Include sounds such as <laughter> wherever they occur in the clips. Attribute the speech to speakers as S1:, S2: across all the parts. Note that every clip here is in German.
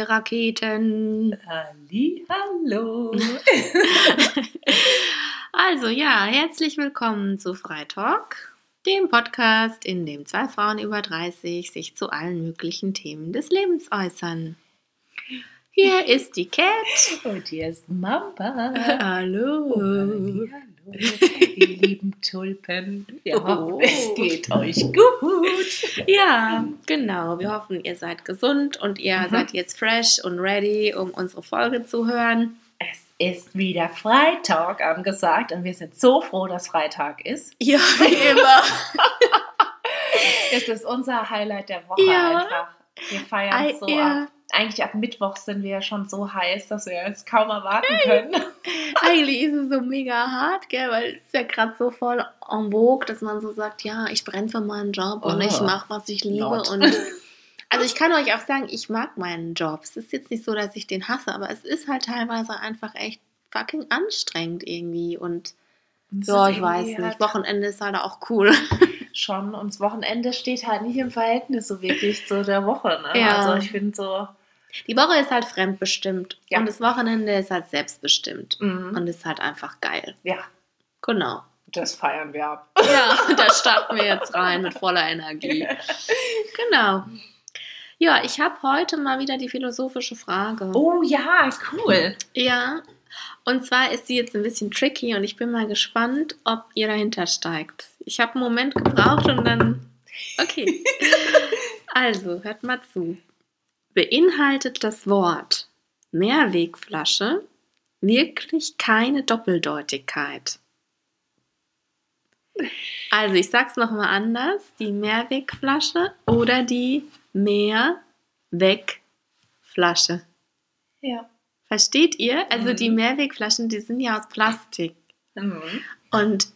S1: Ihr Raketen.
S2: Halli, hallo. <laughs>
S1: Also ja, herzlich willkommen zu Freitalk, dem Podcast, in dem zwei Frauen über 30 sich zu allen möglichen Themen des Lebens äußern. Hier ist die Cat.
S2: Und hier ist Mamba. <laughs>
S1: Hallo.
S2: Halli, hallo. Ihr lieben Tulpen. Wir
S1: Oh.
S2: hoffen, es geht euch gut.
S1: Ja, genau. Wir hoffen, ihr seid gesund und ihr
S2: Mhm.
S1: seid jetzt fresh und ready, um unsere Folge zu hören.
S2: Es ist wieder Freitag angesagt und wir sind so froh, dass Freitag ist.
S1: Ja, wie immer. <laughs>
S2: Es ist unser Highlight der Woche
S1: Ja.
S2: einfach. Wir feiern
S1: Ei,
S2: es so
S1: ja.
S2: ab. Eigentlich ab Mittwoch sind wir ja schon so heiß, dass wir es kaum erwarten können. <laughs>
S1: Eigentlich ist es so mega hart, gell, weil es ist ja gerade so voll en vogue, dass man so sagt, ja, ich brenne für meinen Job und
S2: Oh.
S1: ich mache, was ich liebe.
S2: Not.
S1: Und <laughs> also ich kann euch auch sagen, ich mag meinen Job. Es ist jetzt nicht so, dass ich den hasse, aber es ist halt teilweise einfach echt fucking anstrengend irgendwie. Und ja,
S2: ist
S1: ich weiß nicht,
S2: halt
S1: Wochenende ist halt auch cool. <laughs>
S2: schon. Und das Wochenende steht halt nicht im Verhältnis so wirklich zu der Woche. Ne?
S1: Ja.
S2: Also ich finde so.
S1: Die Woche ist halt fremdbestimmt
S2: Ja.
S1: und das Wochenende ist halt selbstbestimmt.
S2: mhm.
S1: Und ist halt einfach geil.
S2: Ja,
S1: Genau.
S2: das feiern wir ab.
S1: Ja, <laughs> da starten wir jetzt rein mit voller Energie. <laughs> Genau. Ja, ich habe heute mal wieder die philosophische Frage.
S2: Oh ja, cool.
S1: Ja, und zwar ist sie jetzt ein bisschen tricky und ich bin mal gespannt, ob ihr dahinter steigt. Ich habe einen Moment gebraucht und dann. Okay. <laughs> Also, hört mal zu. Beinhaltet das Wort Mehrwegflasche wirklich keine Doppeldeutigkeit? Also, ich sag's nochmal anders: die Mehrwegflasche oder die Mehrwegflasche.
S2: Ja.
S1: Versteht ihr? Also
S2: Mhm.
S1: die Mehrwegflaschen, die sind ja aus Plastik.
S2: Mhm.
S1: Und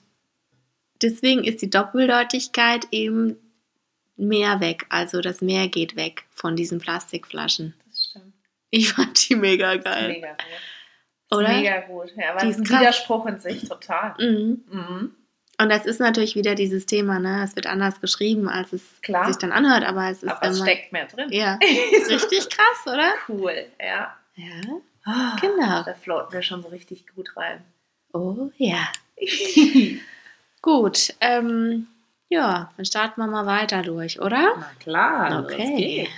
S1: deswegen ist die Doppeldeutigkeit eben mehr weg. Also das Meer geht weg von diesen Plastikflaschen.
S2: Das stimmt.
S1: Ich fand die mega geil.
S2: Mega gut.
S1: Oder?
S2: Mega gut. Ja, aber
S1: Die
S2: das ist ein
S1: krass.
S2: Widerspruch in sich total.
S1: Mhm.
S2: Mhm.
S1: Und das ist natürlich wieder dieses Thema, ne? Es wird anders geschrieben, als es
S2: Klar.
S1: sich dann anhört, aber es ist
S2: Aber es
S1: immer.
S2: steckt mehr drin.
S1: Ja, <laughs> ist richtig krass, oder?
S2: Cool, ja.
S1: Ja.
S2: Ah,
S1: Genau.
S2: Da floaten wir schon so richtig gut rein.
S1: Oh ja. <laughs> Gut. Ähm, ja, dann starten wir mal weiter durch, oder?
S2: Na klar, los
S1: Okay.
S2: geht's.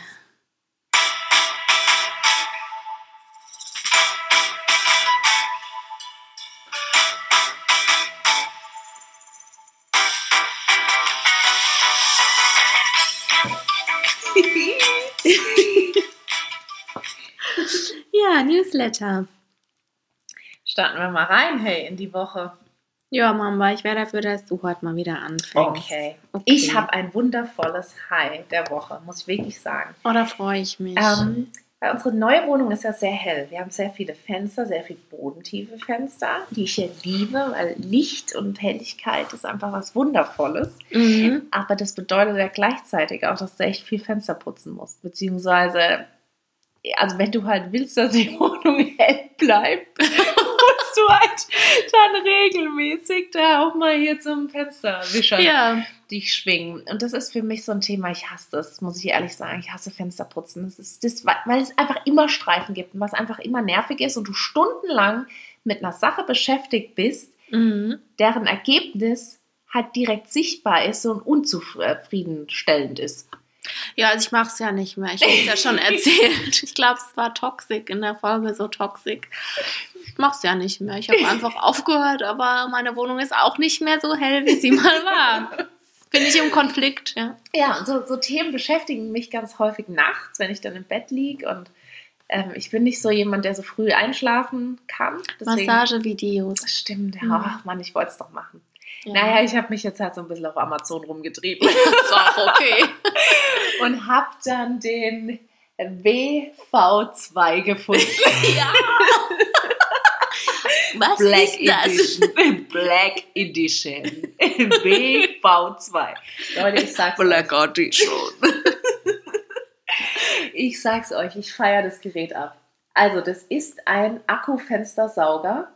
S1: Newsletter.
S2: Starten wir mal rein, hey, in die Woche.
S1: Ja, Mamba, ich wäre dafür, dass du heute mal wieder anfängst.
S2: Okay.
S1: Okay.
S2: Ich habe ein wundervolles High der Woche, muss ich wirklich sagen.
S1: Oh, da freue ich mich.
S2: Ähm, weil unsere neue Wohnung ist ja sehr hell. Wir haben sehr viele Fenster, sehr viel bodentiefe Fenster, die ich ja liebe, weil Licht und Helligkeit ist einfach was Wundervolles.
S1: mhm.
S2: Aber das bedeutet ja gleichzeitig auch, dass du echt viel Fenster putzen musst. Beziehungsweise, also wenn du halt willst, dass die <laughs> Wohnung hell bleibt, <laughs> musst du halt dann regelmäßig da auch mal hier zum Fensterwischer
S1: Ja,
S2: dich schwingen. Und das ist für mich so ein Thema, ich hasse das, muss ich ehrlich sagen. Ich hasse Fensterputzen. Das ist das, weil es einfach immer Streifen gibt und was einfach immer nervig ist und du stundenlang mit einer Sache beschäftigt bist,
S1: mhm.
S2: deren Ergebnis halt direkt sichtbar ist und unzufriedenstellend ist.
S1: Ja, also ich mache es ja nicht mehr. Ich habe es ja schon <laughs> erzählt. Ich glaube, es war toxisch in der Folge, so toxisch. Ich mache es ja nicht mehr. Ich habe einfach <laughs> aufgehört, aber meine Wohnung ist auch nicht mehr so hell, wie sie mal war. Bin ich im Konflikt, ja.
S2: Ja, und so, so Themen beschäftigen mich ganz häufig nachts, wenn ich dann im Bett liege und ähm, ich bin nicht so jemand, der so früh einschlafen kann.
S1: Massagevideos.
S2: Das stimmt, ja.
S1: Mhm.
S2: Ach Mann, ich wollte es doch machen.
S1: Ja.
S2: Naja, ich habe mich jetzt halt so ein bisschen auf Amazon rumgetrieben <laughs>
S1: ist auch okay. <laughs>
S2: und habe dann den WV2 gefunden. <laughs>
S1: ja. Was
S2: Black
S1: ist das?
S2: Edition. Black Edition. WV2. Leute, ich sag's euch.
S1: Edition.
S2: Ich sag's euch, ich feiere das Gerät ab. Also, das ist ein Akkufenstersauger,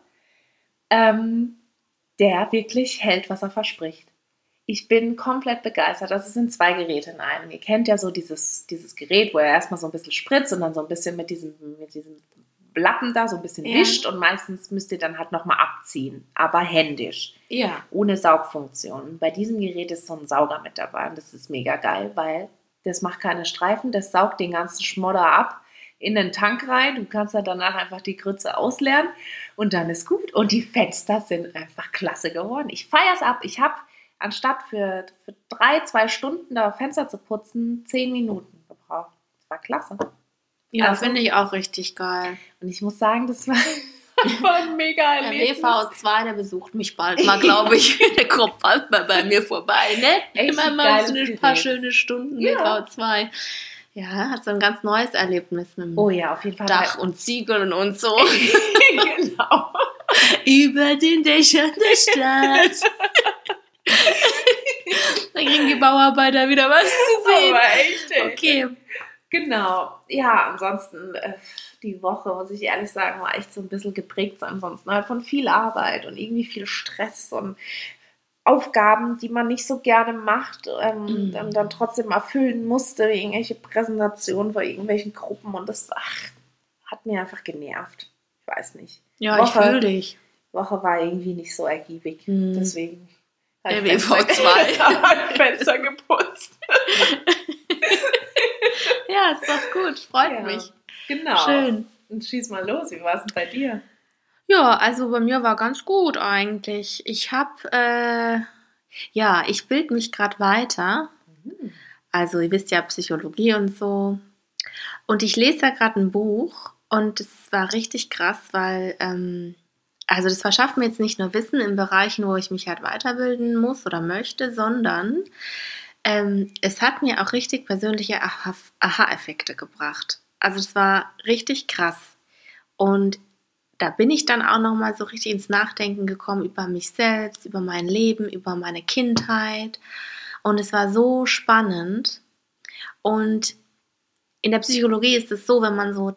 S2: ähm, der wirklich hält, was er verspricht. Ich bin komplett begeistert. Das sind zwei Geräte in einem. Ihr kennt ja so dieses, dieses Gerät, wo er erstmal so ein bisschen spritzt und dann so ein bisschen mit diesem, mit diesem Lappen da so ein bisschen
S1: Ja.
S2: wischt und meistens müsst ihr dann halt nochmal abziehen, aber händisch,
S1: Ja.
S2: ohne Saugfunktion. Bei diesem Gerät ist so ein Sauger mit dabei und das ist mega geil, weil das macht keine Streifen, das saugt den ganzen Schmodder ab in den Tank rein. Du kannst dann danach einfach die Grütze ausleeren und dann ist gut. Und die Fenster sind einfach klasse geworden. Ich feiere es ab. Ich habe anstatt für, für drei, zwei Stunden da Fenster zu putzen, zehn Minuten gebraucht. Das war klasse.
S1: Ja,
S2: Also-
S1: finde ich auch richtig geil.
S2: Und ich muss sagen, das war, <laughs> war ein mega
S1: Der
S2: Erlebnis.
S1: WV2, der besucht mich bald mal, glaube ich. <laughs> Der kommt bald mal bei mir vorbei, ne?
S2: Echt
S1: Immer mal so ein paar schöne Stunden
S2: Ja.
S1: WV2. Ja, hat so ein ganz neues Erlebnis mit dem
S2: Oh ja, auf jeden Fall.
S1: Dach und Ziegeln und so. <laughs>
S2: genau.
S1: Über den Dächern der Stadt. <laughs> da kriegen die Bauarbeiter wieder was zu sehen.
S2: Aber echt, ey.
S1: Okay.
S2: Genau. Ja, ansonsten äh, die Woche, muss ich ehrlich sagen, war echt so ein bisschen geprägt so ansonsten halt von viel Arbeit und irgendwie viel Stress und Aufgaben, die man nicht so gerne macht, ähm,
S1: Mhm.
S2: und dann trotzdem erfüllen musste, irgendwelche Präsentationen vor irgendwelchen Gruppen und das ach, hat mir einfach genervt. Ich weiß nicht.
S1: Ja, ich
S2: Woche.
S1: fühle dich.
S2: Woche war irgendwie nicht so ergiebig.
S1: Mhm.
S2: Deswegen.
S1: Der
S2: hab ich
S1: WV2.
S2: Fenster- <laughs> hab ich Fenster <laughs> geputzt.
S1: Ja, ist doch gut. Freut
S2: Ja.
S1: mich.
S2: Genau.
S1: Schön.
S2: Und schieß mal los, wie war es denn bei dir?
S1: Ja, also bei mir war ganz gut eigentlich. Ich habe, äh, ja, ich bilde mich gerade weiter.
S2: Mhm.
S1: Also ihr wisst ja Psychologie und so. Und ich lese da gerade ein Buch und es war richtig krass, weil, ähm, also das verschafft mir jetzt nicht nur Wissen in Bereichen, wo ich mich halt weiterbilden muss oder möchte, sondern ähm, es hat mir auch richtig persönliche Aha- Aha-Effekte gebracht. Also es war richtig krass. Und da bin ich dann auch nochmal so richtig ins Nachdenken gekommen über mich selbst, über mein Leben, über meine Kindheit. Und es war so spannend. Und in der Psychologie ist es so, wenn man so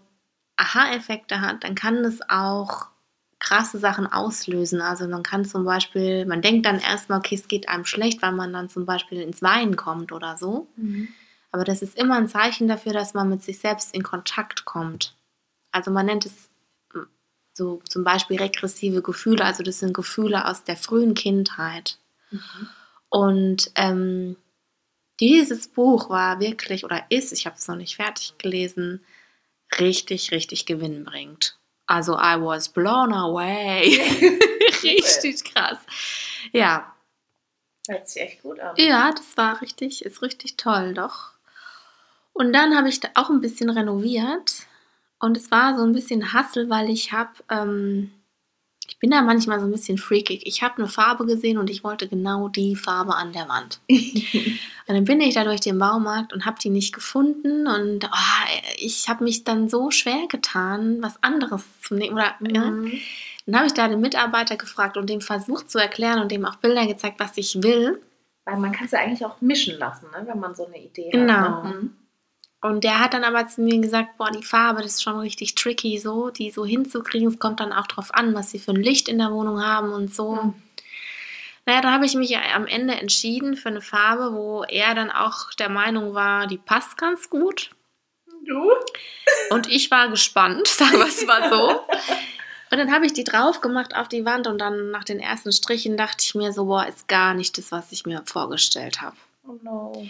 S1: Aha-Effekte hat, dann kann es auch krasse Sachen auslösen. Also man kann zum Beispiel, man denkt dann erstmal, okay, es geht einem schlecht, weil man dann zum Beispiel ins Weinen kommt oder so. Aber das ist immer ein Zeichen dafür, dass man mit sich selbst in Kontakt kommt. Also man nennt es so zum Beispiel regressive Gefühle, also das sind Gefühle aus der frühen Kindheit. Und ähm, dieses Buch war wirklich oder ist, ich habe es noch nicht fertig gelesen, richtig, richtig gewinnbringend. Also I was blown away. <laughs> richtig krass. Ja,
S2: Hört sich echt gut an.
S1: ja, das war richtig, ist richtig toll, doch. Und dann habe ich da auch ein bisschen renoviert und es war so ein bisschen Hassel, weil ich habe, ähm, ich bin da manchmal so ein bisschen freakig. Ich habe eine Farbe gesehen und ich wollte genau die Farbe an der Wand. <laughs> Und dann bin ich da durch den Baumarkt und habe die nicht gefunden und oh, ich habe mich dann so schwer getan, was anderes zu nehmen. Oder, ja.
S2: Mhm.
S1: Dann habe ich da den Mitarbeiter gefragt und dem versucht zu erklären und dem auch Bilder gezeigt, was ich will.
S2: Weil man kann es ja eigentlich auch mischen lassen, ne? wenn man so eine Idee
S1: Genau.
S2: hat. Ne? Mhm.
S1: Und der hat dann aber zu mir gesagt, boah, die Farbe, das ist schon richtig tricky, so, die so hinzukriegen. Es kommt dann auch drauf an, was sie für ein Licht in der Wohnung haben und so.
S2: Mhm.
S1: Naja, da habe ich mich am Ende entschieden für eine Farbe, wo er dann auch der Meinung war, die passt ganz gut.
S2: Du?
S1: Und ich war gespannt, <laughs> sagen wir es mal so. Und dann habe ich die drauf gemacht auf die Wand und dann nach den ersten Strichen dachte ich mir so, boah, ist gar nicht das, was ich mir vorgestellt habe.
S2: Oh no.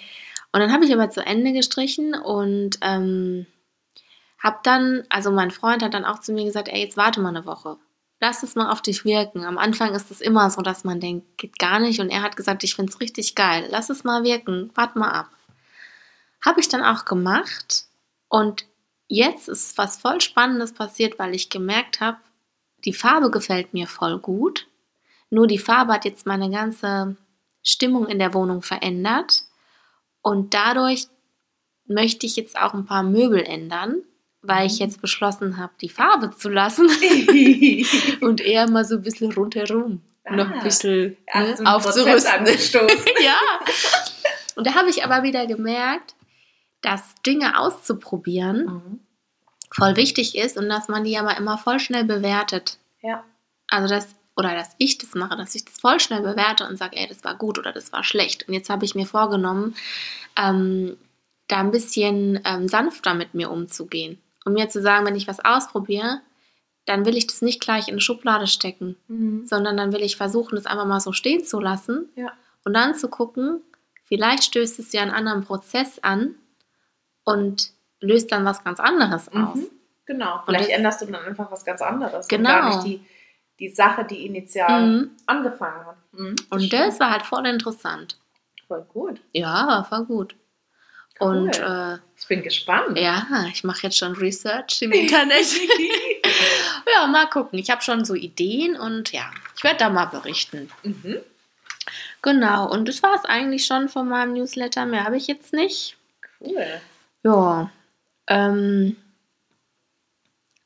S1: Und dann habe ich aber zu Ende gestrichen und ähm, habe dann, also mein Freund hat dann auch zu mir gesagt, ey, jetzt warte mal eine Woche. Lass es mal auf dich wirken. Am Anfang ist es immer so, dass man denkt, geht gar nicht. Und er hat gesagt, ich finde es richtig geil. Lass es mal wirken. Warte mal ab. Habe ich dann auch gemacht. Und jetzt ist was voll Spannendes passiert, weil ich gemerkt habe, die Farbe gefällt mir voll gut. Nur die Farbe hat jetzt meine ganze Stimmung in der Wohnung verändert. Und dadurch möchte ich jetzt auch ein paar Möbel ändern, weil ich jetzt beschlossen habe, die Farbe zu lassen <laughs> und eher mal so ein bisschen rundherum noch ein
S2: Ah.
S1: bisschen ne,
S2: Prozess
S1: aufzurüsten. <laughs> ja. Und da habe ich aber wieder gemerkt, dass Dinge auszuprobieren
S2: Mhm.
S1: voll wichtig ist und dass man die aber immer voll schnell bewertet.
S2: Ja.
S1: Also dass oder dass ich das mache, dass ich das voll schnell bewerte und sage, ey, das war gut oder das war schlecht. Und jetzt habe ich mir vorgenommen, ähm, da ein bisschen ähm, sanfter mit mir umzugehen. Und mir zu sagen, wenn ich was ausprobiere, dann will ich das nicht gleich in eine Schublade stecken,
S2: Mhm.
S1: sondern dann will ich versuchen, das einfach mal so stehen zu lassen
S2: Ja.
S1: und dann zu gucken, vielleicht stößt es ja einen anderen Prozess an und löst dann was ganz anderes aus.
S2: Mhm. Genau. Vielleicht änderst du dann einfach was ganz anderes.
S1: Genau.
S2: Und gar nicht die, die Sache, die initial
S1: Mhm.
S2: angefangen hat. Mhm.
S1: Und das war halt voll interessant.
S2: voll gut.
S1: Ja, war voll gut.
S2: Cool.
S1: Und äh,
S2: Ich bin gespannt.
S1: ja, ich mache jetzt schon Research im <laughs> Internet. <laughs> ja, mal gucken. Ich habe schon so Ideen und ja, ich werde da mal berichten.
S2: mhm.
S1: Genau, und das war es eigentlich schon von meinem Newsletter. Mehr habe ich jetzt nicht.
S2: Cool.
S1: Ja, ähm,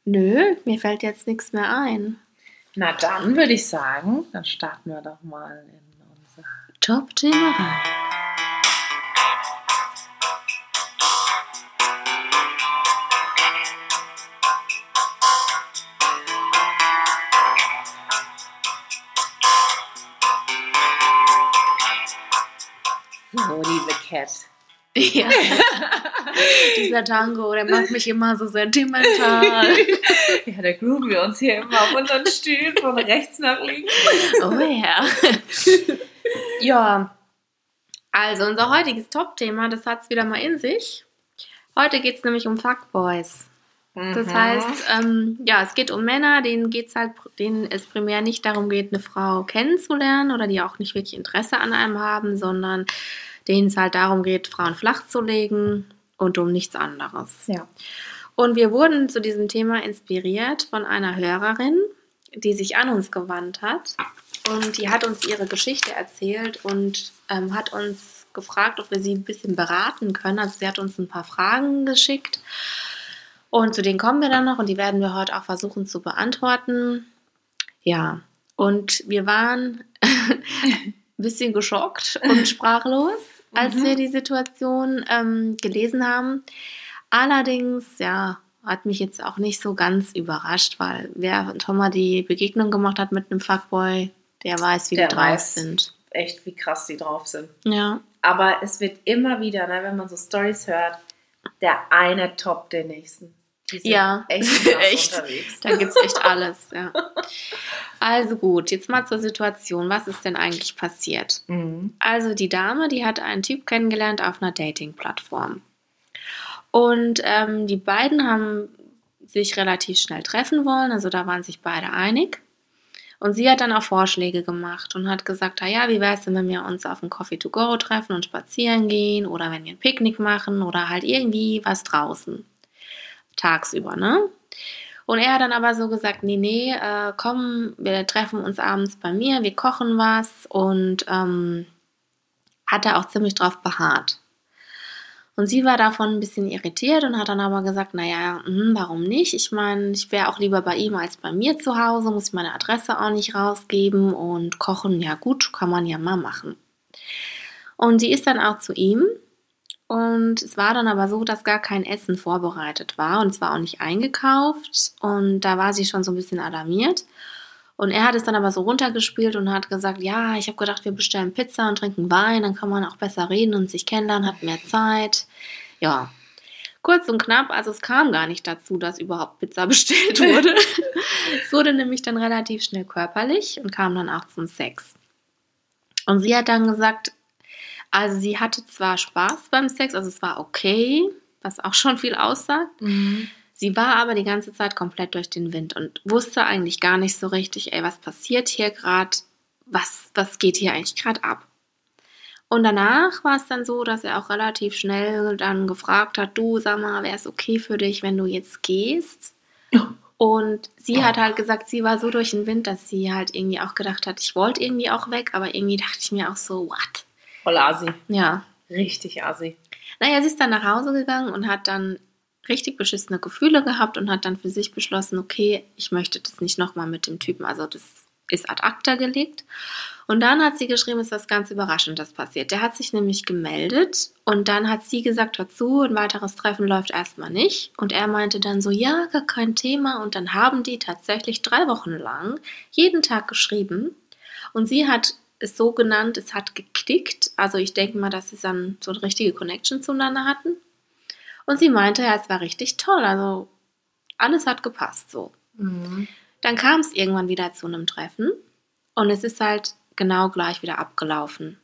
S1: nö, mir fällt jetzt nichts mehr ein.
S2: Na dann würde ich sagen, dann starten wir doch mal in unser
S1: Top-Thema rein.
S2: So, liebe Cat.
S1: Ja. <laughs> Dieser Tango, der macht mich immer so sentimental. <laughs>
S2: Ja, da grooven wir uns hier immer auf unseren Stühlen von rechts nach links.
S1: Oh ja. <laughs> ja. Also unser heutiges Top-Thema, das hat es wieder mal in sich. Heute geht es nämlich um Fuckboys. Das
S2: Mhm.
S1: heißt, ähm, ja, es geht um Männer, denen geht's halt, denen es primär nicht darum geht, eine Frau kennenzulernen oder die auch nicht wirklich Interesse an einem haben, sondern denen es halt darum geht, Frauen flach zu legen und um nichts anderes.
S2: Ja.
S1: Und wir wurden zu diesem Thema inspiriert von einer Hörerin, die sich an uns gewandt hat. Und die hat uns ihre Geschichte erzählt und ähm, hat uns gefragt, ob wir sie ein bisschen beraten können. Also sie hat uns ein paar Fragen geschickt. Und zu denen kommen wir dann noch und die werden wir heute auch versuchen zu beantworten. Ja, und wir waren <laughs> ein bisschen geschockt und sprachlos, als
S2: Mhm.
S1: wir die Situation ähm, gelesen haben. Allerdings, ja, hat mich jetzt auch nicht so ganz überrascht, weil wer schon mal die Begegnung gemacht hat mit einem Fuckboy, der weiß, wie
S2: Der
S1: die drauf
S2: weiß.
S1: sind.
S2: Echt, wie krass die drauf sind.
S1: Ja,
S2: Aber es wird immer wieder, ne, wenn man so Stories hört, der eine toppt den nächsten.
S1: Ja,
S2: echt, <laughs>
S1: echt.
S2: unterwegs.
S1: da gibt es echt alles, ja. Also gut, jetzt mal zur Situation. Was ist denn eigentlich passiert?
S2: Mhm.
S1: Also die Dame, die hat einen Typ kennengelernt auf einer Dating-Plattform. Und ähm, die beiden haben sich relativ schnell treffen wollen, also da waren sich beide einig. Und sie hat dann auch Vorschläge gemacht und hat gesagt, ah ja, wie wäre es denn, wenn wir uns auf ein Coffee to go treffen und spazieren gehen oder wenn wir ein Picknick machen oder halt irgendwie was draußen. Tagsüber, ne? Und er hat dann aber so gesagt, nee, nee, äh, komm, wir treffen uns abends bei mir, wir kochen was und ähm, hat da auch ziemlich drauf beharrt. Und sie war davon ein bisschen irritiert und hat dann aber gesagt, naja, hm, warum nicht? Ich meine, ich wäre auch lieber bei ihm als bei mir zu Hause, muss ich meine Adresse auch nicht rausgeben und kochen, ja gut, kann man ja mal machen. Und sie ist dann auch zu ihm und es war dann aber so, dass gar kein Essen vorbereitet war und es war auch nicht eingekauft und da war sie schon so ein bisschen alarmiert. Und er hat es dann aber so runtergespielt und hat gesagt, ja, ich habe gedacht, wir bestellen Pizza und trinken Wein, dann kann man auch besser reden und sich kennenlernen, hat mehr Zeit. Ja, kurz und knapp, also es kam gar nicht dazu, dass überhaupt Pizza <laughs> bestellt wurde. es wurde nämlich dann relativ schnell körperlich und kam dann auch zum Sex. Und sie hat dann gesagt, also sie hatte zwar Spaß beim Sex, also es war okay, was auch schon viel aussagt.
S2: Mhm.
S1: Sie war aber die ganze Zeit komplett durch den Wind und wusste eigentlich gar nicht so richtig, ey, was passiert hier gerade, was, was geht hier eigentlich gerade ab. Und danach war es dann so, dass er auch relativ schnell dann gefragt hat, du sag mal, wäre es okay für dich, wenn du jetzt gehst? <laughs> Und sie hat halt gesagt, sie war so durch den Wind, dass sie halt irgendwie auch gedacht hat, ich wollte irgendwie auch weg, aber irgendwie dachte ich mir auch so, what?
S2: Voll assi.
S1: Ja,
S2: Richtig assi.
S1: naja, sie ist dann nach Hause gegangen und hat dann richtig beschissene Gefühle gehabt und hat dann für sich beschlossen, okay, ich möchte das nicht nochmal mit dem Typen, also das ist ad acta gelegt. Und dann hat sie geschrieben, ist was ganz Überraschendes passiert. Der hat sich nämlich gemeldet und dann hat sie gesagt dazu, ein weiteres Treffen läuft erstmal nicht. Und er meinte dann so, ja, gar kein Thema. Und dann haben die tatsächlich drei Wochen lang jeden Tag geschrieben. Und sie hat es so genannt, es hat geklickt. Also ich denke mal, dass sie dann so eine richtige Connection zueinander hatten. Und sie meinte, ja, es war richtig toll. Also alles hat gepasst so.
S2: Mhm.
S1: Dann kam es irgendwann wieder zu einem Treffen und es ist halt genau gleich wieder abgelaufen.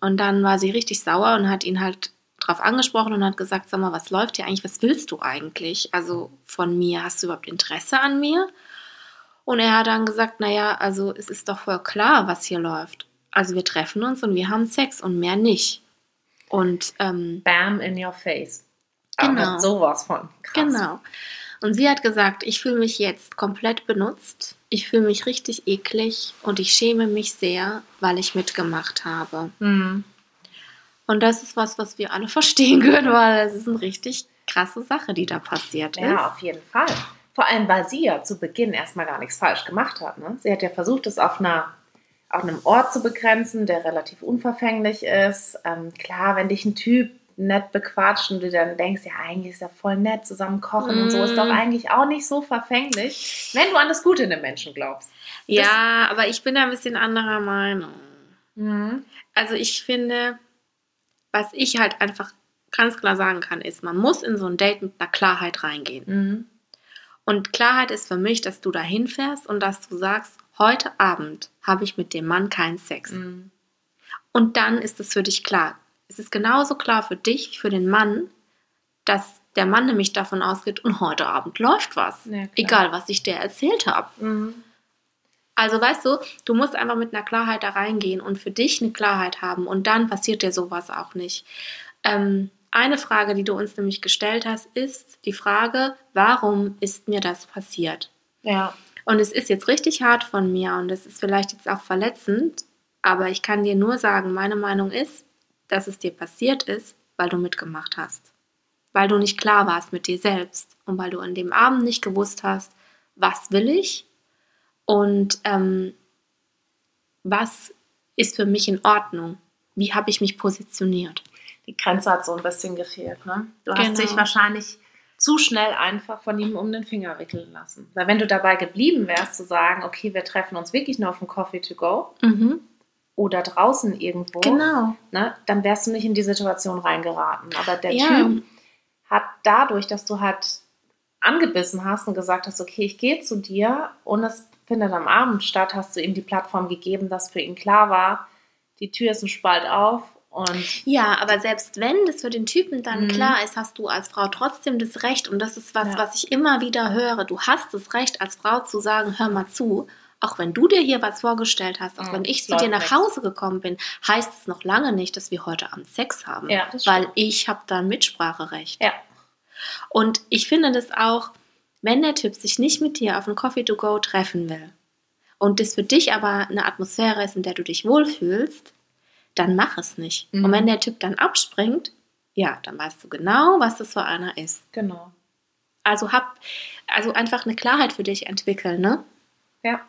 S1: Und dann war sie richtig sauer und hat ihn halt drauf angesprochen und hat gesagt, sag mal, was läuft hier eigentlich? Was willst du eigentlich? Also von mir, hast du überhaupt Interesse an mir? Und er hat dann gesagt, naja, also es ist doch voll klar, was hier läuft. Also wir treffen uns und wir haben Sex und mehr nicht. Und ähm,
S2: Bam in your face.
S1: Genau.
S2: Aber sowas von. Krass.
S1: Genau. Und sie hat gesagt, ich fühle mich jetzt komplett benutzt. Ich fühle mich richtig eklig und ich schäme mich sehr, weil ich mitgemacht habe.
S2: Mhm.
S1: Und das ist was, was wir alle <laughs> verstehen können, weil es ist eine richtig krasse Sache, die da passiert
S2: Ja,
S1: ist.
S2: auf jeden Fall. Vor allem, weil sie ja zu Beginn erstmal gar nichts falsch gemacht hat. Ne? Sie hat ja versucht, es auf, einer, auf einem Ort zu begrenzen, der relativ unverfänglich ist. Ähm, klar, wenn dich ein Typ nett bequatscht und du dann denkst, ja, eigentlich ist er voll nett, zusammen kochen und so, ist doch
S1: Mm.
S2: eigentlich auch nicht so verfänglich, wenn du an das Gute in den Menschen glaubst.
S1: Ja, aber ich bin da ein bisschen anderer Meinung. Also ich finde, was ich halt einfach ganz klar sagen kann, ist, man muss in so ein Date mit einer Klarheit reingehen.
S2: Mhm.
S1: Und Klarheit ist für mich, dass du da hinfährst und dass du sagst, heute Abend habe ich mit dem Mann keinen Sex.
S2: Mhm.
S1: Und dann ist es für dich klar. Es ist genauso klar für dich, wie für den Mann, dass der Mann nämlich davon ausgeht, und heute Abend läuft was.
S2: Ja.
S1: Egal, was ich dir erzählt habe.
S2: Mhm.
S1: Also weißt du, du musst einfach mit einer Klarheit da reingehen und für dich eine Klarheit haben und dann passiert dir sowas auch nicht. Ähm, eine Frage, die du uns nämlich gestellt hast, ist die Frage, warum ist mir das passiert?
S2: Ja.
S1: Und es ist jetzt richtig hart von mir und es ist vielleicht jetzt auch verletzend, aber ich kann dir nur sagen, meine Meinung ist, dass es dir passiert ist, weil du mitgemacht hast. Weil du nicht klar warst mit dir selbst und weil du an dem Abend nicht gewusst hast, was will ich und ähm, was ist für mich in Ordnung. Wie habe ich mich positioniert?
S2: Die Grenze hat so ein bisschen gefehlt. Ne? Du
S1: Genau.
S2: hast dich wahrscheinlich zu schnell einfach von ihm um den Finger wickeln lassen. Weil wenn du dabei geblieben wärst, zu sagen, okay, wir treffen uns wirklich nur auf dem Coffee to go
S1: Mhm.
S2: oder draußen irgendwo,
S1: Genau.
S2: ne, dann wärst du nicht in die Situation reingeraten. Aber der
S1: Ja.
S2: Typ hat dadurch, dass du halt angebissen hast und gesagt hast, okay, ich gehe zu dir und es findet am Abend statt, hast du ihm die Plattform gegeben, dass für ihn klar war, die Tür ist ein Spalt auf und
S1: Ja, aber selbst wenn das für den Typen dann
S2: Mhm.
S1: klar ist, hast du als Frau trotzdem das Recht. Und das ist was,
S2: Ja.
S1: was ich immer wieder höre. Du hast das Recht als Frau zu sagen, hör mal zu. Auch wenn du dir hier was vorgestellt hast, auch
S2: Mhm,
S1: wenn ich zu dir nach. Hause gekommen bin, heißt es noch lange nicht, dass wir heute Abend Sex haben.
S2: Ja,
S1: weil ich habe da ein Mitspracherecht.
S2: ja,
S1: Und ich finde das auch, wenn der Typ sich nicht mit dir auf ein Coffee to go treffen will und das für dich aber eine Atmosphäre ist, in der du dich wohlfühlst, dann mach es nicht.
S2: Mhm.
S1: Und wenn der Typ dann abspringt, ja, dann weißt du genau, was das für einer ist.
S2: genau.
S1: Also hab, also einfach eine Klarheit für dich entwickeln, ne?
S2: Ja.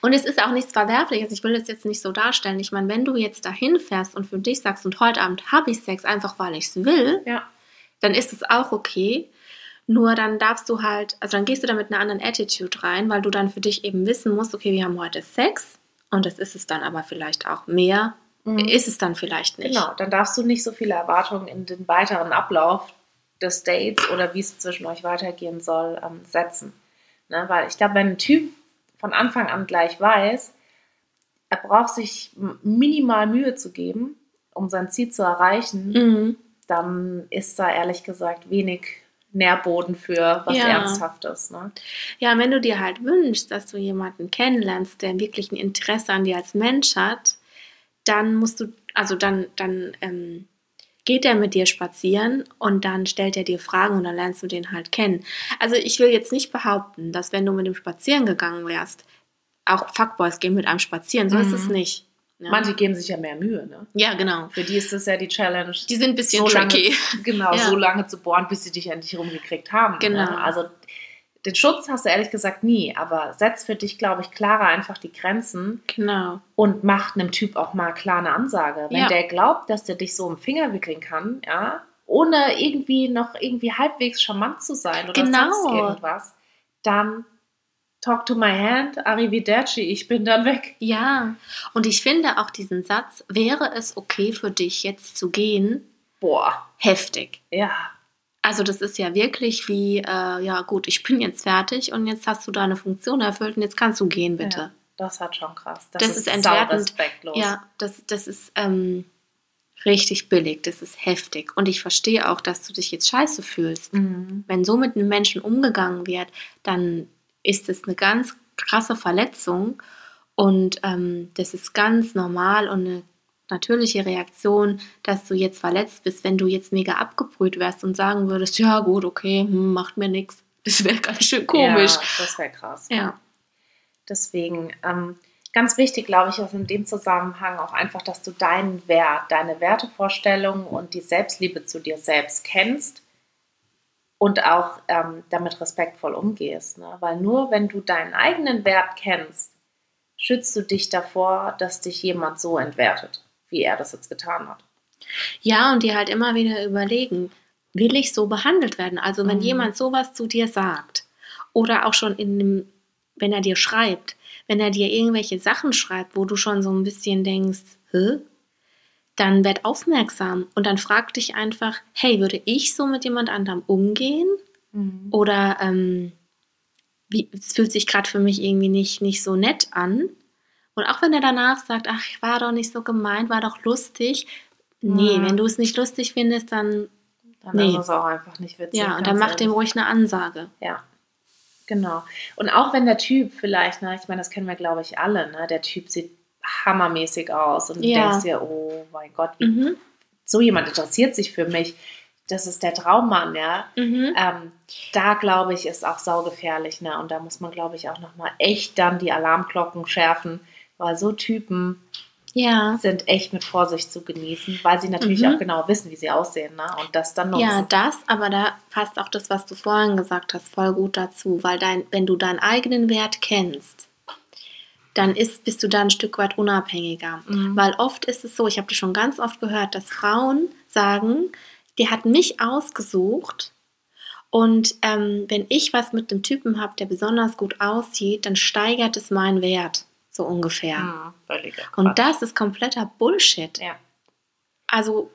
S1: Und es ist auch nichts Verwerfliches. Ich will das jetzt nicht so darstellen. Ich meine, wenn du jetzt dahin fährst und für dich sagst, und heute Abend habe ich Sex, einfach weil ich es will,
S2: Ja.
S1: dann ist es auch okay. Nur dann darfst du halt, also dann gehst du da mit einer anderen Attitude rein, weil du dann für dich eben wissen musst, okay, wir haben heute Sex und das ist es dann aber vielleicht auch mehr,
S2: Mhm.
S1: ist es dann vielleicht nicht.
S2: Genau, dann darfst du nicht so viele Erwartungen in den weiteren Ablauf des Dates oder wie es zwischen euch weitergehen soll, ähm, setzen. Ne? Weil ich glaube, wenn ein Typ von Anfang an gleich weiß, er braucht sich minimal Mühe zu geben, um sein Ziel zu erreichen,
S1: Mhm.
S2: dann ist da ehrlich gesagt wenig Nährboden für was
S1: Ja.
S2: Ernsthaftes. Ne?
S1: Ja, wenn du dir halt wünschst, dass du jemanden kennenlernst, der wirklich ein Interesse an dir als Mensch hat, dann musst du, also dann, dann ähm, geht er mit dir spazieren und dann stellt er dir Fragen und dann lernst du den halt kennen. Also ich will jetzt nicht behaupten, dass wenn du mit dem spazieren gegangen wärst, auch Fuckboys gehen mit einem spazieren. So ist
S2: Mhm.
S1: es nicht. Ja.
S2: Manche geben sich ja mehr Mühe. Ne?
S1: ja, genau.
S2: Für die ist das ja die Challenge.
S1: Die sind ein bisschen
S2: so lange,
S1: tricky. <laughs>
S2: genau,
S1: Ja.
S2: so lange zu bohren, bis sie dich endlich rumgekriegt haben.
S1: Genau.
S2: Ne? Also den Schutz hast du ehrlich gesagt nie, aber setz für dich, glaube ich, klarer einfach die Grenzen
S1: Genau.
S2: und mach einem Typ auch mal klar eine Ansage. Wenn
S1: Ja.
S2: der glaubt, dass der dich so im Finger wickeln kann, ja, ohne irgendwie noch irgendwie halbwegs charmant zu sein oder
S1: Genau.
S2: sonst irgendwas, dann talk to my hand, arrivederci, ich bin dann weg.
S1: Ja, und ich finde auch diesen Satz, wäre es okay für dich jetzt zu gehen,
S2: Boah,
S1: heftig.
S2: ja.
S1: Also das ist ja wirklich wie, äh, ja gut, ich bin jetzt fertig und jetzt hast du deine Funktion erfüllt und jetzt kannst du gehen, bitte.
S2: Ja, das hat schon krass.
S1: Das ist entwertend.
S2: respektlos.
S1: Ja, das, das ist ähm, richtig billig, das ist heftig. Und ich verstehe auch, dass du dich jetzt scheiße fühlst.
S2: Mhm.
S1: Wenn so mit einem Menschen umgegangen wird, dann ist es eine ganz krasse Verletzung und ähm, das ist ganz normal und eine natürliche Reaktion, dass du jetzt verletzt bist, wenn du jetzt mega abgebrüht wärst und sagen würdest, ja gut, okay, hm, macht mir nichts. Das wäre ganz schön komisch.
S2: Ja, das wäre krass.
S1: Ja.
S2: Deswegen, ähm, ganz wichtig, glaube ich, ist in dem Zusammenhang auch einfach, dass du deinen Wert, deine Wertevorstellung und die Selbstliebe zu dir selbst kennst und auch ähm, damit respektvoll umgehst. Ne? Weil nur wenn du deinen eigenen Wert kennst, schützt du dich davor, dass dich jemand so entwertet, wie er das jetzt getan hat.
S1: Ja, und dir halt immer wieder überlegen, will ich so behandelt werden? Also wenn
S2: Mhm.
S1: jemand sowas zu dir sagt oder auch schon in dem, wenn er dir schreibt, wenn er dir irgendwelche Sachen schreibt, wo du schon so ein bisschen denkst, Hä? dann werd aufmerksam und dann frag dich einfach, hey, würde ich so mit jemand anderem umgehen? Oder ähm, wie, es fühlt sich gerade für mich irgendwie nicht, nicht so nett an. Und auch wenn er danach sagt, ach, war doch nicht so gemeint, war doch lustig. Nee,
S2: Mhm.
S1: wenn du es nicht lustig findest, dann
S2: Dann
S1: Nee.
S2: ist es auch einfach nicht witzig.
S1: ja, und dann mach
S2: ehrlich.
S1: dem ruhig eine Ansage.
S2: Ja, genau. Und auch wenn der Typ vielleicht, ne, ich meine, das kennen wir, glaube ich, alle, ne, der Typ sieht hammermäßig aus und du
S1: Ja.
S2: denkst dir, oh mein Gott, wie,
S1: Mhm.
S2: so jemand interessiert sich für mich. Das ist der Traummann, ja.
S1: Mhm.
S2: Ähm, da glaube ich, ist auch saugefährlich, ne? Und da muss man, glaube ich, auch nochmal echt dann die Alarmglocken schärfen, weil so Typen
S1: Ja.
S2: sind echt mit Vorsicht zu genießen, weil sie natürlich
S1: Mhm.
S2: auch genau wissen, wie sie aussehen, ne? Und das dann nutzen.
S1: Ja, das, aber da passt auch das, was du vorhin gesagt hast, voll gut dazu, weil dein, wenn du deinen eigenen Wert kennst, dann ist, bist du da ein Stück weit unabhängiger.
S2: Mhm.
S1: Weil oft ist es so, ich habe das schon ganz oft gehört, dass Frauen sagen, die hat mich ausgesucht und ähm, wenn ich was mit einem Typen habe, der besonders gut aussieht, dann steigert es meinen Wert, so ungefähr.
S2: Mhm,
S1: Und das ist kompletter Bullshit.
S2: Ja.
S1: Also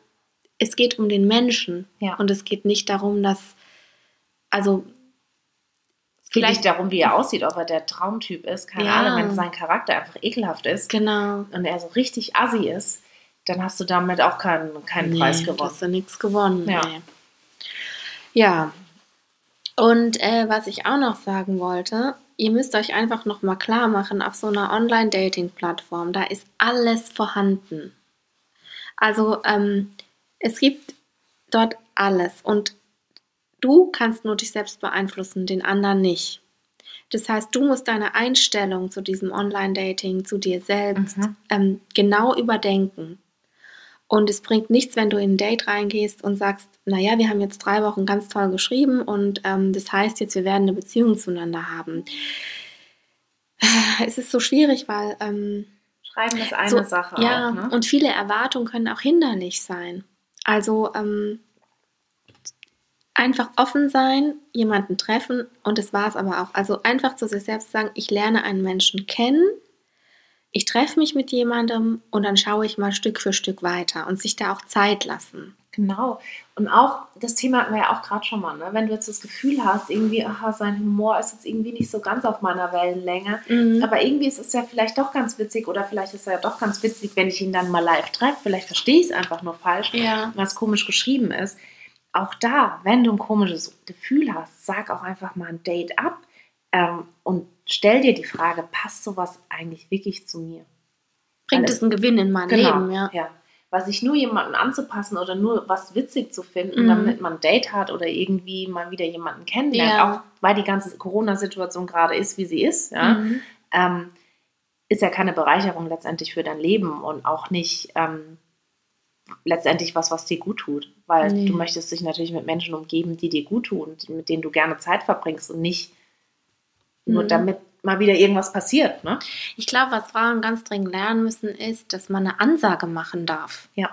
S1: es geht um den Menschen
S2: Ja.
S1: und es geht nicht darum, dass, also
S2: Es geht
S1: vielleicht,
S2: nicht darum, wie er aussieht, ob er der Traumtyp ist. Keine
S1: Ja.
S2: Ahnung, wenn sein Charakter einfach ekelhaft ist
S1: genau,
S2: und er so richtig assi ist, dann hast du damit auch keinen, keinen Preis gewonnen.
S1: hast du nichts gewonnen.
S2: Ja.
S1: Nee. Ja. Und äh, was ich auch noch sagen wollte, ihr müsst euch einfach noch mal klar machen, auf so einer Online-Dating-Plattform, da ist alles vorhanden. Also ähm, es gibt dort alles und du kannst nur dich selbst beeinflussen, den anderen nicht. Das heißt, du musst deine Einstellung zu diesem Online-Dating, zu dir selbst
S2: Mhm.
S1: ähm, genau überdenken. Und es bringt nichts, wenn du in ein Date reingehst und sagst, naja, wir haben jetzt drei Wochen ganz toll geschrieben und ähm, das heißt jetzt, wir werden eine Beziehung zueinander haben. Es ist so schwierig, weil ähm,
S2: Schreiben ist eine
S1: so,
S2: Sache
S1: ja,
S2: auch, ne?
S1: und viele Erwartungen können auch hinderlich sein. Also ähm, einfach offen sein, jemanden treffen und das war es aber auch. Also einfach zu sich selbst sagen, ich lerne einen Menschen kennen, ich treffe mich mit jemandem und dann schaue ich mal Stück für Stück weiter und sich da auch Zeit lassen.
S2: Genau. Und auch, das Thema hatten wir ja auch gerade schon mal, ne? wenn du jetzt das Gefühl hast, irgendwie, aha, sein Humor ist jetzt irgendwie nicht so ganz auf meiner Wellenlänge,
S1: Mhm.
S2: aber irgendwie ist es ja vielleicht doch ganz witzig oder vielleicht ist er ja doch ganz witzig, wenn ich ihn dann mal live treffe, vielleicht verstehe ich es einfach nur falsch,
S1: Ja.
S2: was komisch geschrieben ist. Auch da, wenn du ein komisches Gefühl hast, sag auch einfach mal ein Date ab ähm, und stell dir die Frage, passt sowas eigentlich wirklich zu mir?
S1: Bringt
S2: Alles-
S1: es einen Gewinn in mein Leben, ja.
S2: ja. Weil sich nur jemanden anzupassen oder nur was witzig zu finden,
S1: Mhm.
S2: damit man ein Date hat oder irgendwie mal wieder jemanden kennenlernt,
S1: Ja.
S2: auch weil die ganze Corona-Situation gerade ist, wie sie ist, ja,
S1: Mhm.
S2: ähm, ist ja keine Bereicherung letztendlich für dein Leben und auch nicht ähm, letztendlich was, was dir gut tut. Weil
S1: Nee.
S2: du möchtest dich natürlich mit Menschen umgeben, die dir gut tun, mit denen du gerne Zeit verbringst und nicht Nur
S1: Mhm.
S2: damit mal wieder irgendwas passiert, ne?
S1: Ich glaube, was Frauen ganz dringend lernen müssen, ist, dass man eine Ansage machen darf.
S2: Ja.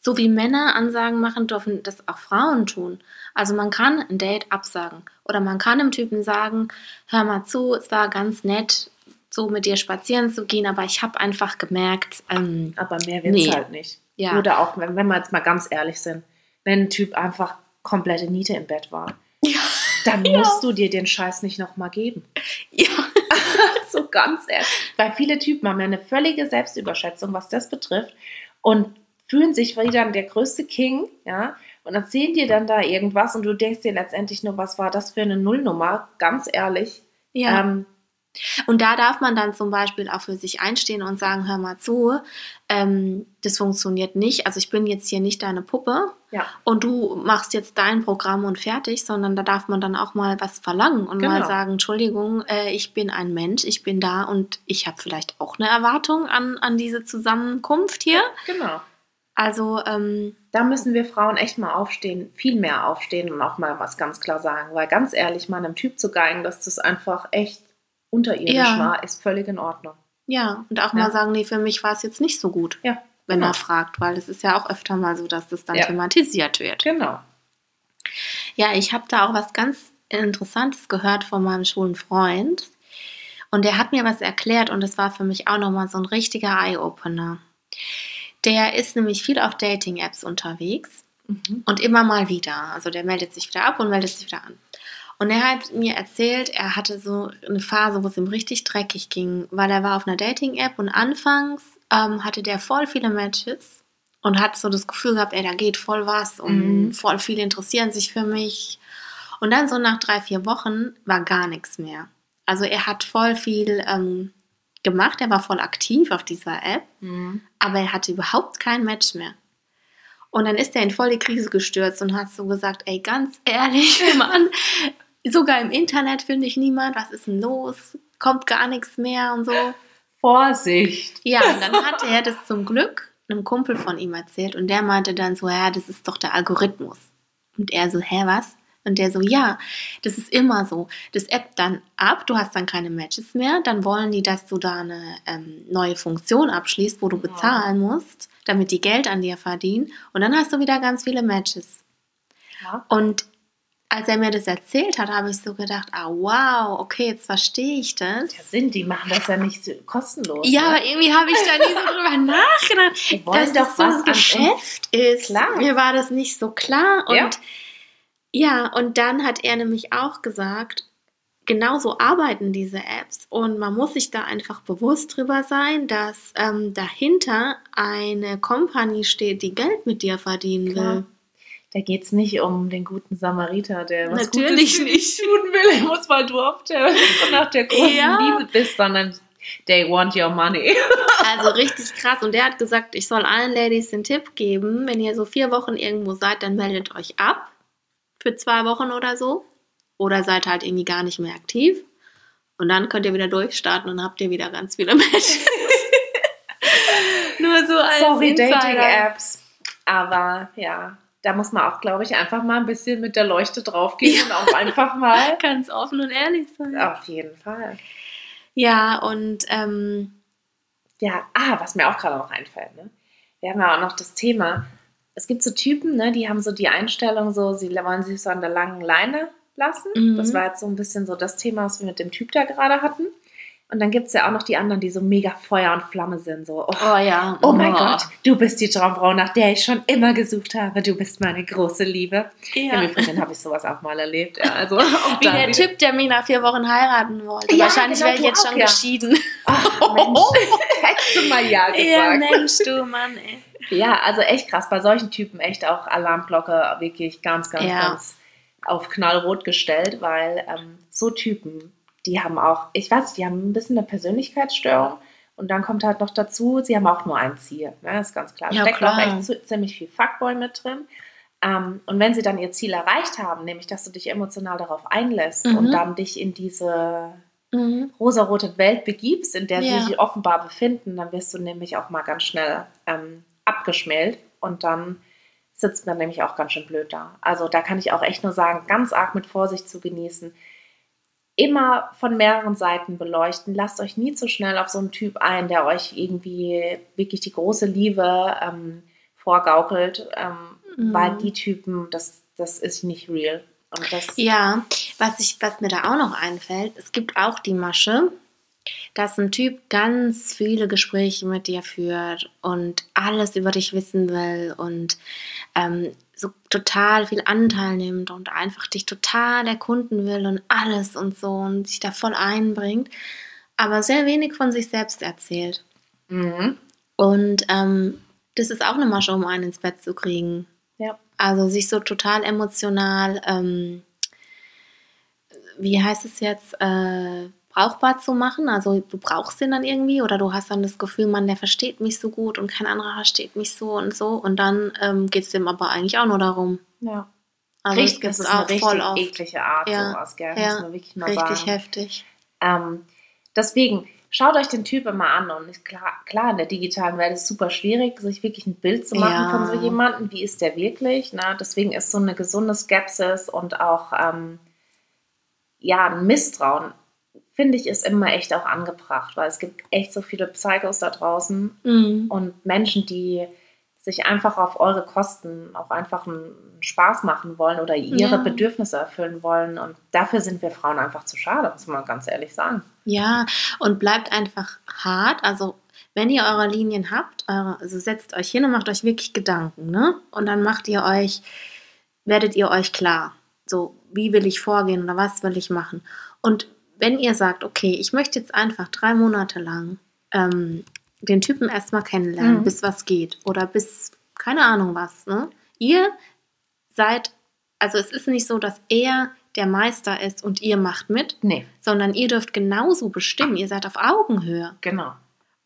S1: So wie Männer Ansagen machen, dürfen das auch Frauen tun. Also man kann ein Date absagen. Oder man kann dem Typen sagen, hör mal zu, es war ganz nett, so mit dir spazieren zu gehen, aber ich habe einfach gemerkt, ähm,
S2: Aber mehr wird's
S1: Nee.
S2: halt nicht.
S1: ja,
S2: Oder auch, wenn, wenn wir jetzt mal ganz ehrlich sind, wenn ein Typ einfach komplette Niete im Bett war,
S1: Ja.
S2: Dann musst du dir den Scheiß nicht nochmal geben. <laughs>
S1: ja, <laughs>
S2: so ganz ehrlich. Weil viele Typen haben ja eine völlige Selbstüberschätzung, was das betrifft und fühlen sich wieder der größte King, ja, und erzählen dir dann da irgendwas und du denkst dir letztendlich nur, was war das für eine Nullnummer, ganz ehrlich.
S1: ja.
S2: Ähm,
S1: Und da darf man dann zum Beispiel auch für sich einstehen und sagen, hör mal zu, ähm, das funktioniert nicht. Also ich bin jetzt hier nicht deine Puppe
S2: ja,
S1: und du machst jetzt dein Programm und fertig, sondern da darf man dann auch mal was verlangen und mal
S2: Genau.
S1: sagen, Entschuldigung, äh, ich bin ein Mensch, ich bin da und ich habe vielleicht auch eine Erwartung an, an diese Zusammenkunft hier.
S2: genau.
S1: Also ähm,
S2: Da müssen wir Frauen echt mal aufstehen, viel mehr aufstehen und auch mal was ganz klar sagen. Weil ganz ehrlich, mal einem Typ zu geigen, dass das einfach echt unterirdisch
S1: Ja.
S2: war, ist völlig in Ordnung.
S1: ja, und auch
S2: Ja.
S1: mal sagen, nee, für mich war es jetzt nicht so gut,
S2: Ja,
S1: wenn
S2: genau.
S1: er fragt, weil es ist ja auch öfter mal so, dass das dann thematisiert wird.
S2: Genau.
S1: Ja, ich habe da auch was ganz Interessantes gehört von meinem schwulen Freund. Und der hat mir was erklärt und das war für mich auch nochmal so ein richtiger Eye-Opener. Der ist nämlich viel auf Dating-Apps unterwegs
S2: Mhm.
S1: und immer mal wieder. Also der meldet sich wieder ab und meldet sich wieder an. Und er hat mir erzählt, er hatte so eine Phase, wo es ihm richtig dreckig ging, weil er war auf einer Dating-App und anfangs ähm, hatte der voll viele Matches und hat so das Gefühl gehabt, ey, da geht voll was und
S2: Mhm.
S1: voll viele interessieren sich für mich. Und dann so nach drei, vier Wochen war gar nichts mehr. Also er hat voll viel ähm, gemacht, er war voll aktiv auf dieser App,
S2: Mhm.
S1: aber er hatte überhaupt kein Match mehr. Und dann ist er in voll die Krise gestürzt und hat so gesagt, ey, ganz ehrlich, <laughs> Mann, sogar im Internet finde ich niemand, was ist denn los? Kommt gar nichts mehr und so.
S2: Vorsicht.
S1: Ja, und dann hatte er das zum Glück einem Kumpel von ihm erzählt und der meinte dann so, ja, das ist doch der Algorithmus. Und er so, hä, was? Und der so, ja, das ist immer so. Das App dann ab, du hast dann keine Matches mehr, dann wollen die, dass du da eine ähm, neue Funktion abschließt, wo du bezahlen musst, damit die Geld an dir verdienen. Und dann hast du wieder ganz viele Matches.
S2: Ja.
S1: Und als er mir das erzählt hat, habe ich so gedacht, ah wow, okay, jetzt verstehe ich das.
S2: Der Sinn, die machen das ja nicht so kostenlos.
S1: Ja,
S2: ne?
S1: aber irgendwie habe ich da nie so drüber <laughs> nachgedacht,
S2: Die
S1: dass
S2: doch
S1: das so ein Geschäft ist.
S2: Klar.
S1: Mir war das nicht so klar. Und
S2: Ja.
S1: ja. und dann hat er nämlich auch gesagt, genauso arbeiten diese Apps und man muss sich da einfach bewusst drüber sein, dass ähm, dahinter eine Company steht, die Geld mit dir verdienen
S2: Klar.
S1: will.
S2: Da geht es nicht um den guten Samariter, der was
S1: Natürlich
S2: Gutes
S1: nicht.
S2: tun will, muss weil du auf der, nach der großen
S1: Ja.
S2: Liebe bist, sondern they want your money. <laughs>
S1: Also richtig krass. Und der hat gesagt, ich soll allen Ladies den Tipp geben, wenn ihr so vier Wochen irgendwo seid, dann meldet euch ab für zwei Wochen oder so. Oder seid halt irgendwie gar nicht mehr aktiv. Und dann könnt ihr wieder durchstarten und habt ihr wieder ganz viele <laughs> Matches. <laughs> Nur so als
S2: Sorry. Dating-Apps. Aber ja, da muss man auch, glaube ich, einfach mal ein bisschen mit der Leuchte draufgehen und auch einfach mal. <laughs>
S1: Ganz offen und ehrlich sein.
S2: Auf jeden Fall.
S1: Ja, und ähm,
S2: Ja, ah, was mir auch gerade noch einfällt, ne? Wir haben ja auch noch das Thema. Es gibt so Typen, ne, die haben so die Einstellung, so, sie wollen sich so an der langen Leine lassen.
S1: Mhm.
S2: Das war jetzt so ein bisschen so das Thema, was wir mit dem Typ da gerade hatten. Und dann gibt es ja auch noch die anderen, die so mega Feuer und Flamme sind. So, oh,
S1: oh ja.
S2: oh mein Gott, du bist die Traumfrau, nach der ich schon immer gesucht habe. Du bist meine große Liebe.
S1: Ja.
S2: Im Übrigen habe ich sowas auch mal erlebt. Ja, also <laughs>
S1: Wie der Typ, der mich nach vier Wochen heiraten wollte.
S2: Ja,
S1: Wahrscheinlich
S2: genau,
S1: wäre ich jetzt
S2: auch,
S1: schon
S2: ja.
S1: geschieden.
S2: Ach, Mensch, <laughs> <laughs> hättest du mal Ja gesagt.
S1: Ja, Mensch, du Mann, ey.
S2: Ja, also echt krass. Bei solchen Typen echt auch Alarmglocke wirklich ganz, ganz,
S1: Ja.
S2: ganz auf knallrot gestellt, weil ähm, so Typen, die haben auch, ich weiß, die haben ein bisschen eine Persönlichkeitsstörung und dann kommt halt noch dazu, sie haben auch nur ein Ziel. Ne? Das ist ganz klar.
S1: Ja,
S2: Steckt
S1: klar.
S2: auch echt ziemlich viel Fuckboy mit drin. Ähm, und wenn sie dann ihr Ziel erreicht haben, nämlich dass du dich emotional darauf einlässt
S1: Mhm.
S2: und dann dich in diese
S1: Mhm.
S2: rosarote Welt begibst, in der
S1: Ja.
S2: sie sich offenbar befinden, dann wirst du nämlich auch mal ganz schnell ähm, abgeschmält und dann sitzt man nämlich auch ganz schön blöd da. Also da kann ich auch echt nur sagen, ganz arg mit Vorsicht zu genießen. Immer von mehreren Seiten beleuchten. Lasst euch nie zu schnell auf so einen Typ ein, der euch irgendwie wirklich die große Liebe ähm, vorgaukelt, ähm, mhm. weil die Typen, das, das ist nicht real.
S1: Ja, was, ich, was mir da auch noch einfällt, es gibt auch die Masche, dass ein Typ ganz viele Gespräche mit dir führt und alles über dich wissen will und ähm, so total viel Anteil nimmt und einfach dich total erkunden will und alles und so und sich da voll einbringt, aber sehr wenig von sich selbst erzählt. Mhm. Und ähm, das ist auch eine Masche, um einen ins Bett zu kriegen. Ja. Also sich so total emotional, ähm, wie heißt es jetzt, äh, brauchbar zu machen. Also du brauchst ihn dann irgendwie oder du hast dann das Gefühl, man, der versteht mich so gut und kein anderer versteht mich so und so. Und dann ähm, geht es dem aber eigentlich auch nur darum. Ja.
S2: Also richtig, das ist auch eine voll oft. eklige Art, ja, sowas, gell? Ja, muss man wirklich mal richtig sagen. heftig. Ähm, deswegen, schaut euch den Typ immer an und ist klar, klar, in der digitalen Welt ist es super schwierig, sich wirklich ein Bild zu machen ja. von so jemandem. Wie ist der wirklich? Ne? Deswegen ist so eine gesunde Skepsis und auch ähm, ja, ein Misstrauen finde ich, ist immer echt auch angebracht, weil es gibt echt so viele Psychos da draußen mhm. und Menschen, die sich einfach auf eure Kosten auch einfach einen Spaß machen wollen oder ihre ja. Bedürfnisse erfüllen wollen. Und dafür sind wir Frauen einfach zu schade, muss man ganz ehrlich sagen.
S1: Ja, und bleibt einfach hart. Also wenn ihr eure Linien habt, eure, also setzt euch hin und macht euch wirklich Gedanken, ne? Und dann macht ihr euch, werdet ihr euch klar. So, wie will ich vorgehen oder was will ich machen? Und wenn ihr sagt, okay, ich möchte jetzt einfach drei Monate lang ähm, den Typen erstmal kennenlernen, mhm. bis was geht oder bis keine Ahnung was, ne? Ihr seid, also es ist nicht so, dass er der Meister ist und ihr macht mit, nee. sondern ihr dürft genauso bestimmen. Ihr seid auf Augenhöhe. Genau.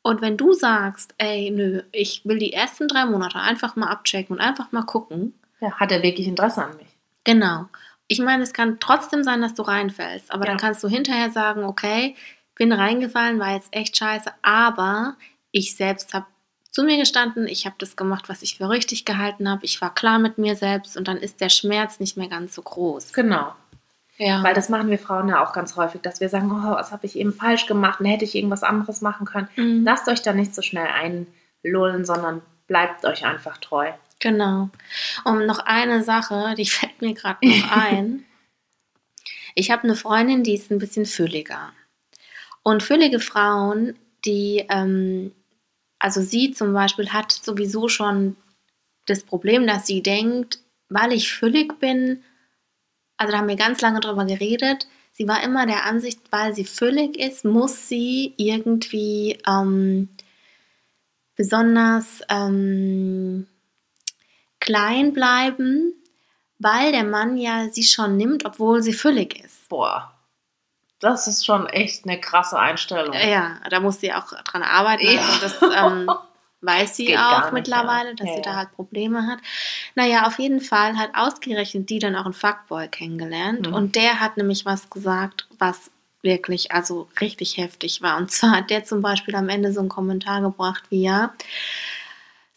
S1: Und wenn du sagst, ey, nö, ich will die ersten drei Monate einfach mal abchecken und einfach mal gucken.
S2: Ja, hat er wirklich Interesse an mich?
S1: Genau ich meine, es kann trotzdem sein, dass du reinfällst, aber ja. dann kannst du hinterher sagen, okay, bin reingefallen, war jetzt echt scheiße, aber ich selbst habe zu mir gestanden, ich habe das gemacht, was ich für richtig gehalten habe, ich war klar mit mir selbst und dann ist der Schmerz nicht mehr ganz so groß. Genau.
S2: Ja. Weil das machen wir Frauen ja auch ganz häufig, dass wir sagen, oh, was habe ich eben falsch gemacht, dann hätte ich irgendwas anderes machen können. Mhm. Lasst euch da nicht so schnell einlullen, sondern bleibt euch einfach treu.
S1: Genau. Und noch eine Sache, die <laughs> fällt mir gerade noch <laughs> ein. Ich habe eine Freundin, die ist ein bisschen fülliger. Und füllige Frauen, die, ähm, also sie zum Beispiel hat sowieso schon das Problem, dass sie denkt, weil ich füllig bin, also da haben wir ganz lange drüber geredet, sie war immer der Ansicht, weil sie füllig ist, muss sie irgendwie ähm, besonders ähm, klein bleiben, weil der Mann ja sie schon nimmt, obwohl sie füllig ist.
S2: Boah. Das ist schon echt eine krasse Einstellung.
S1: Ja, da muss sie auch dran arbeiten. Ja. Also das ähm, <laughs> weiß sie auch nicht, mittlerweile, ja. dass ja, sie da halt Probleme hat. Naja, auf jeden Fall hat ausgerechnet die dann auch einen Fuckboy kennengelernt. Mhm. Und der hat nämlich was gesagt, was wirklich, also richtig heftig war. Und zwar hat der zum Beispiel am Ende so einen Kommentar gebracht wie, ja,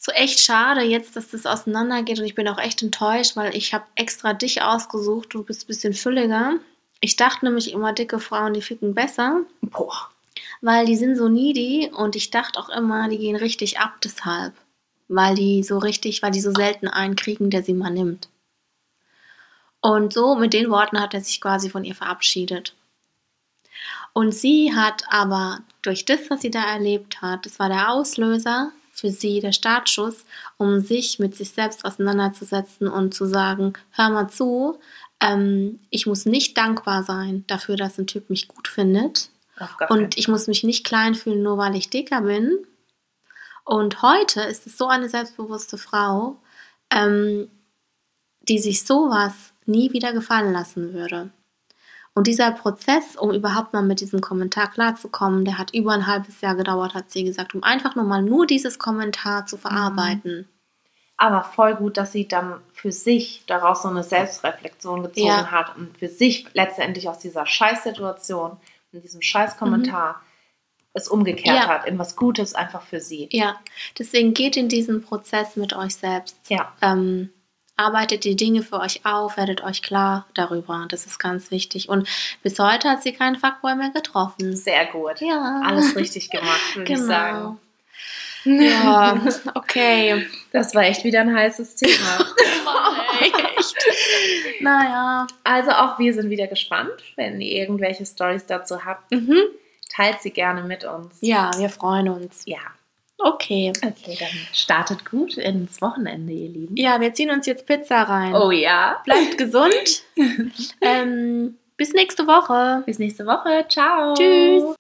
S1: so echt schade jetzt, dass das auseinandergeht und ich bin auch echt enttäuscht, weil ich habe extra dich ausgesucht, du bist ein bisschen fülliger. Ich dachte nämlich immer, dicke Frauen, die ficken besser. Boah. Weil die sind so needy und ich dachte auch immer, die gehen richtig ab deshalb. Weil die so richtig, weil die so selten einen kriegen, der sie mal nimmt. Und so mit den Worten hat er sich quasi von ihr verabschiedet. Und sie hat aber durch das, was sie da erlebt hat, das war der Auslöser, für sie der Startschuss, um sich mit sich selbst auseinanderzusetzen und zu sagen, hör mal zu, ähm, ich muss nicht dankbar sein dafür, dass ein Typ mich gut findet. Und ich muss mich nicht klein fühlen, nur weil ich dicker bin. Und heute ist es so eine selbstbewusste Frau, ähm, die sich sowas nie wieder gefallen lassen würde. Und dieser Prozess, um überhaupt mal mit diesem Kommentar klarzukommen, der hat über ein halbes Jahr gedauert, hat sie gesagt, um einfach nur mal nur dieses Kommentar zu verarbeiten.
S2: Aber voll gut, dass sie dann für sich daraus so eine Selbstreflexion gezogen ja. hat und für sich letztendlich aus dieser Scheißsituation und diesem Scheißkommentar mhm. es umgekehrt ja. hat in was Gutes einfach für sie.
S1: Ja, deswegen geht in diesen Prozess mit euch selbst. Ja. Ähm, arbeitet die Dinge für euch auf, werdet euch klar darüber. Das ist ganz wichtig. Und bis heute hat sie keinen Fuckboy mehr getroffen.
S2: Sehr gut.
S1: Ja.
S2: Alles richtig gemacht, würde ich sagen.
S1: Genau. Ja, <laughs> okay.
S2: Das war echt wieder ein heißes Thema. <laughs>
S1: Echt? Naja.
S2: Also auch wir sind wieder gespannt, wenn ihr irgendwelche Stories dazu habt.
S1: Mhm.
S2: Teilt sie gerne mit uns.
S1: Ja, wir freuen uns.
S2: Ja.
S1: Okay.
S2: Okay, dann startet gut ins Wochenende, ihr Lieben.
S1: Ja, wir ziehen uns jetzt Pizza rein.
S2: Oh ja.
S1: Bleibt gesund. <laughs> ähm, bis nächste Woche.
S2: Bis nächste Woche. Ciao.
S1: Tschüss.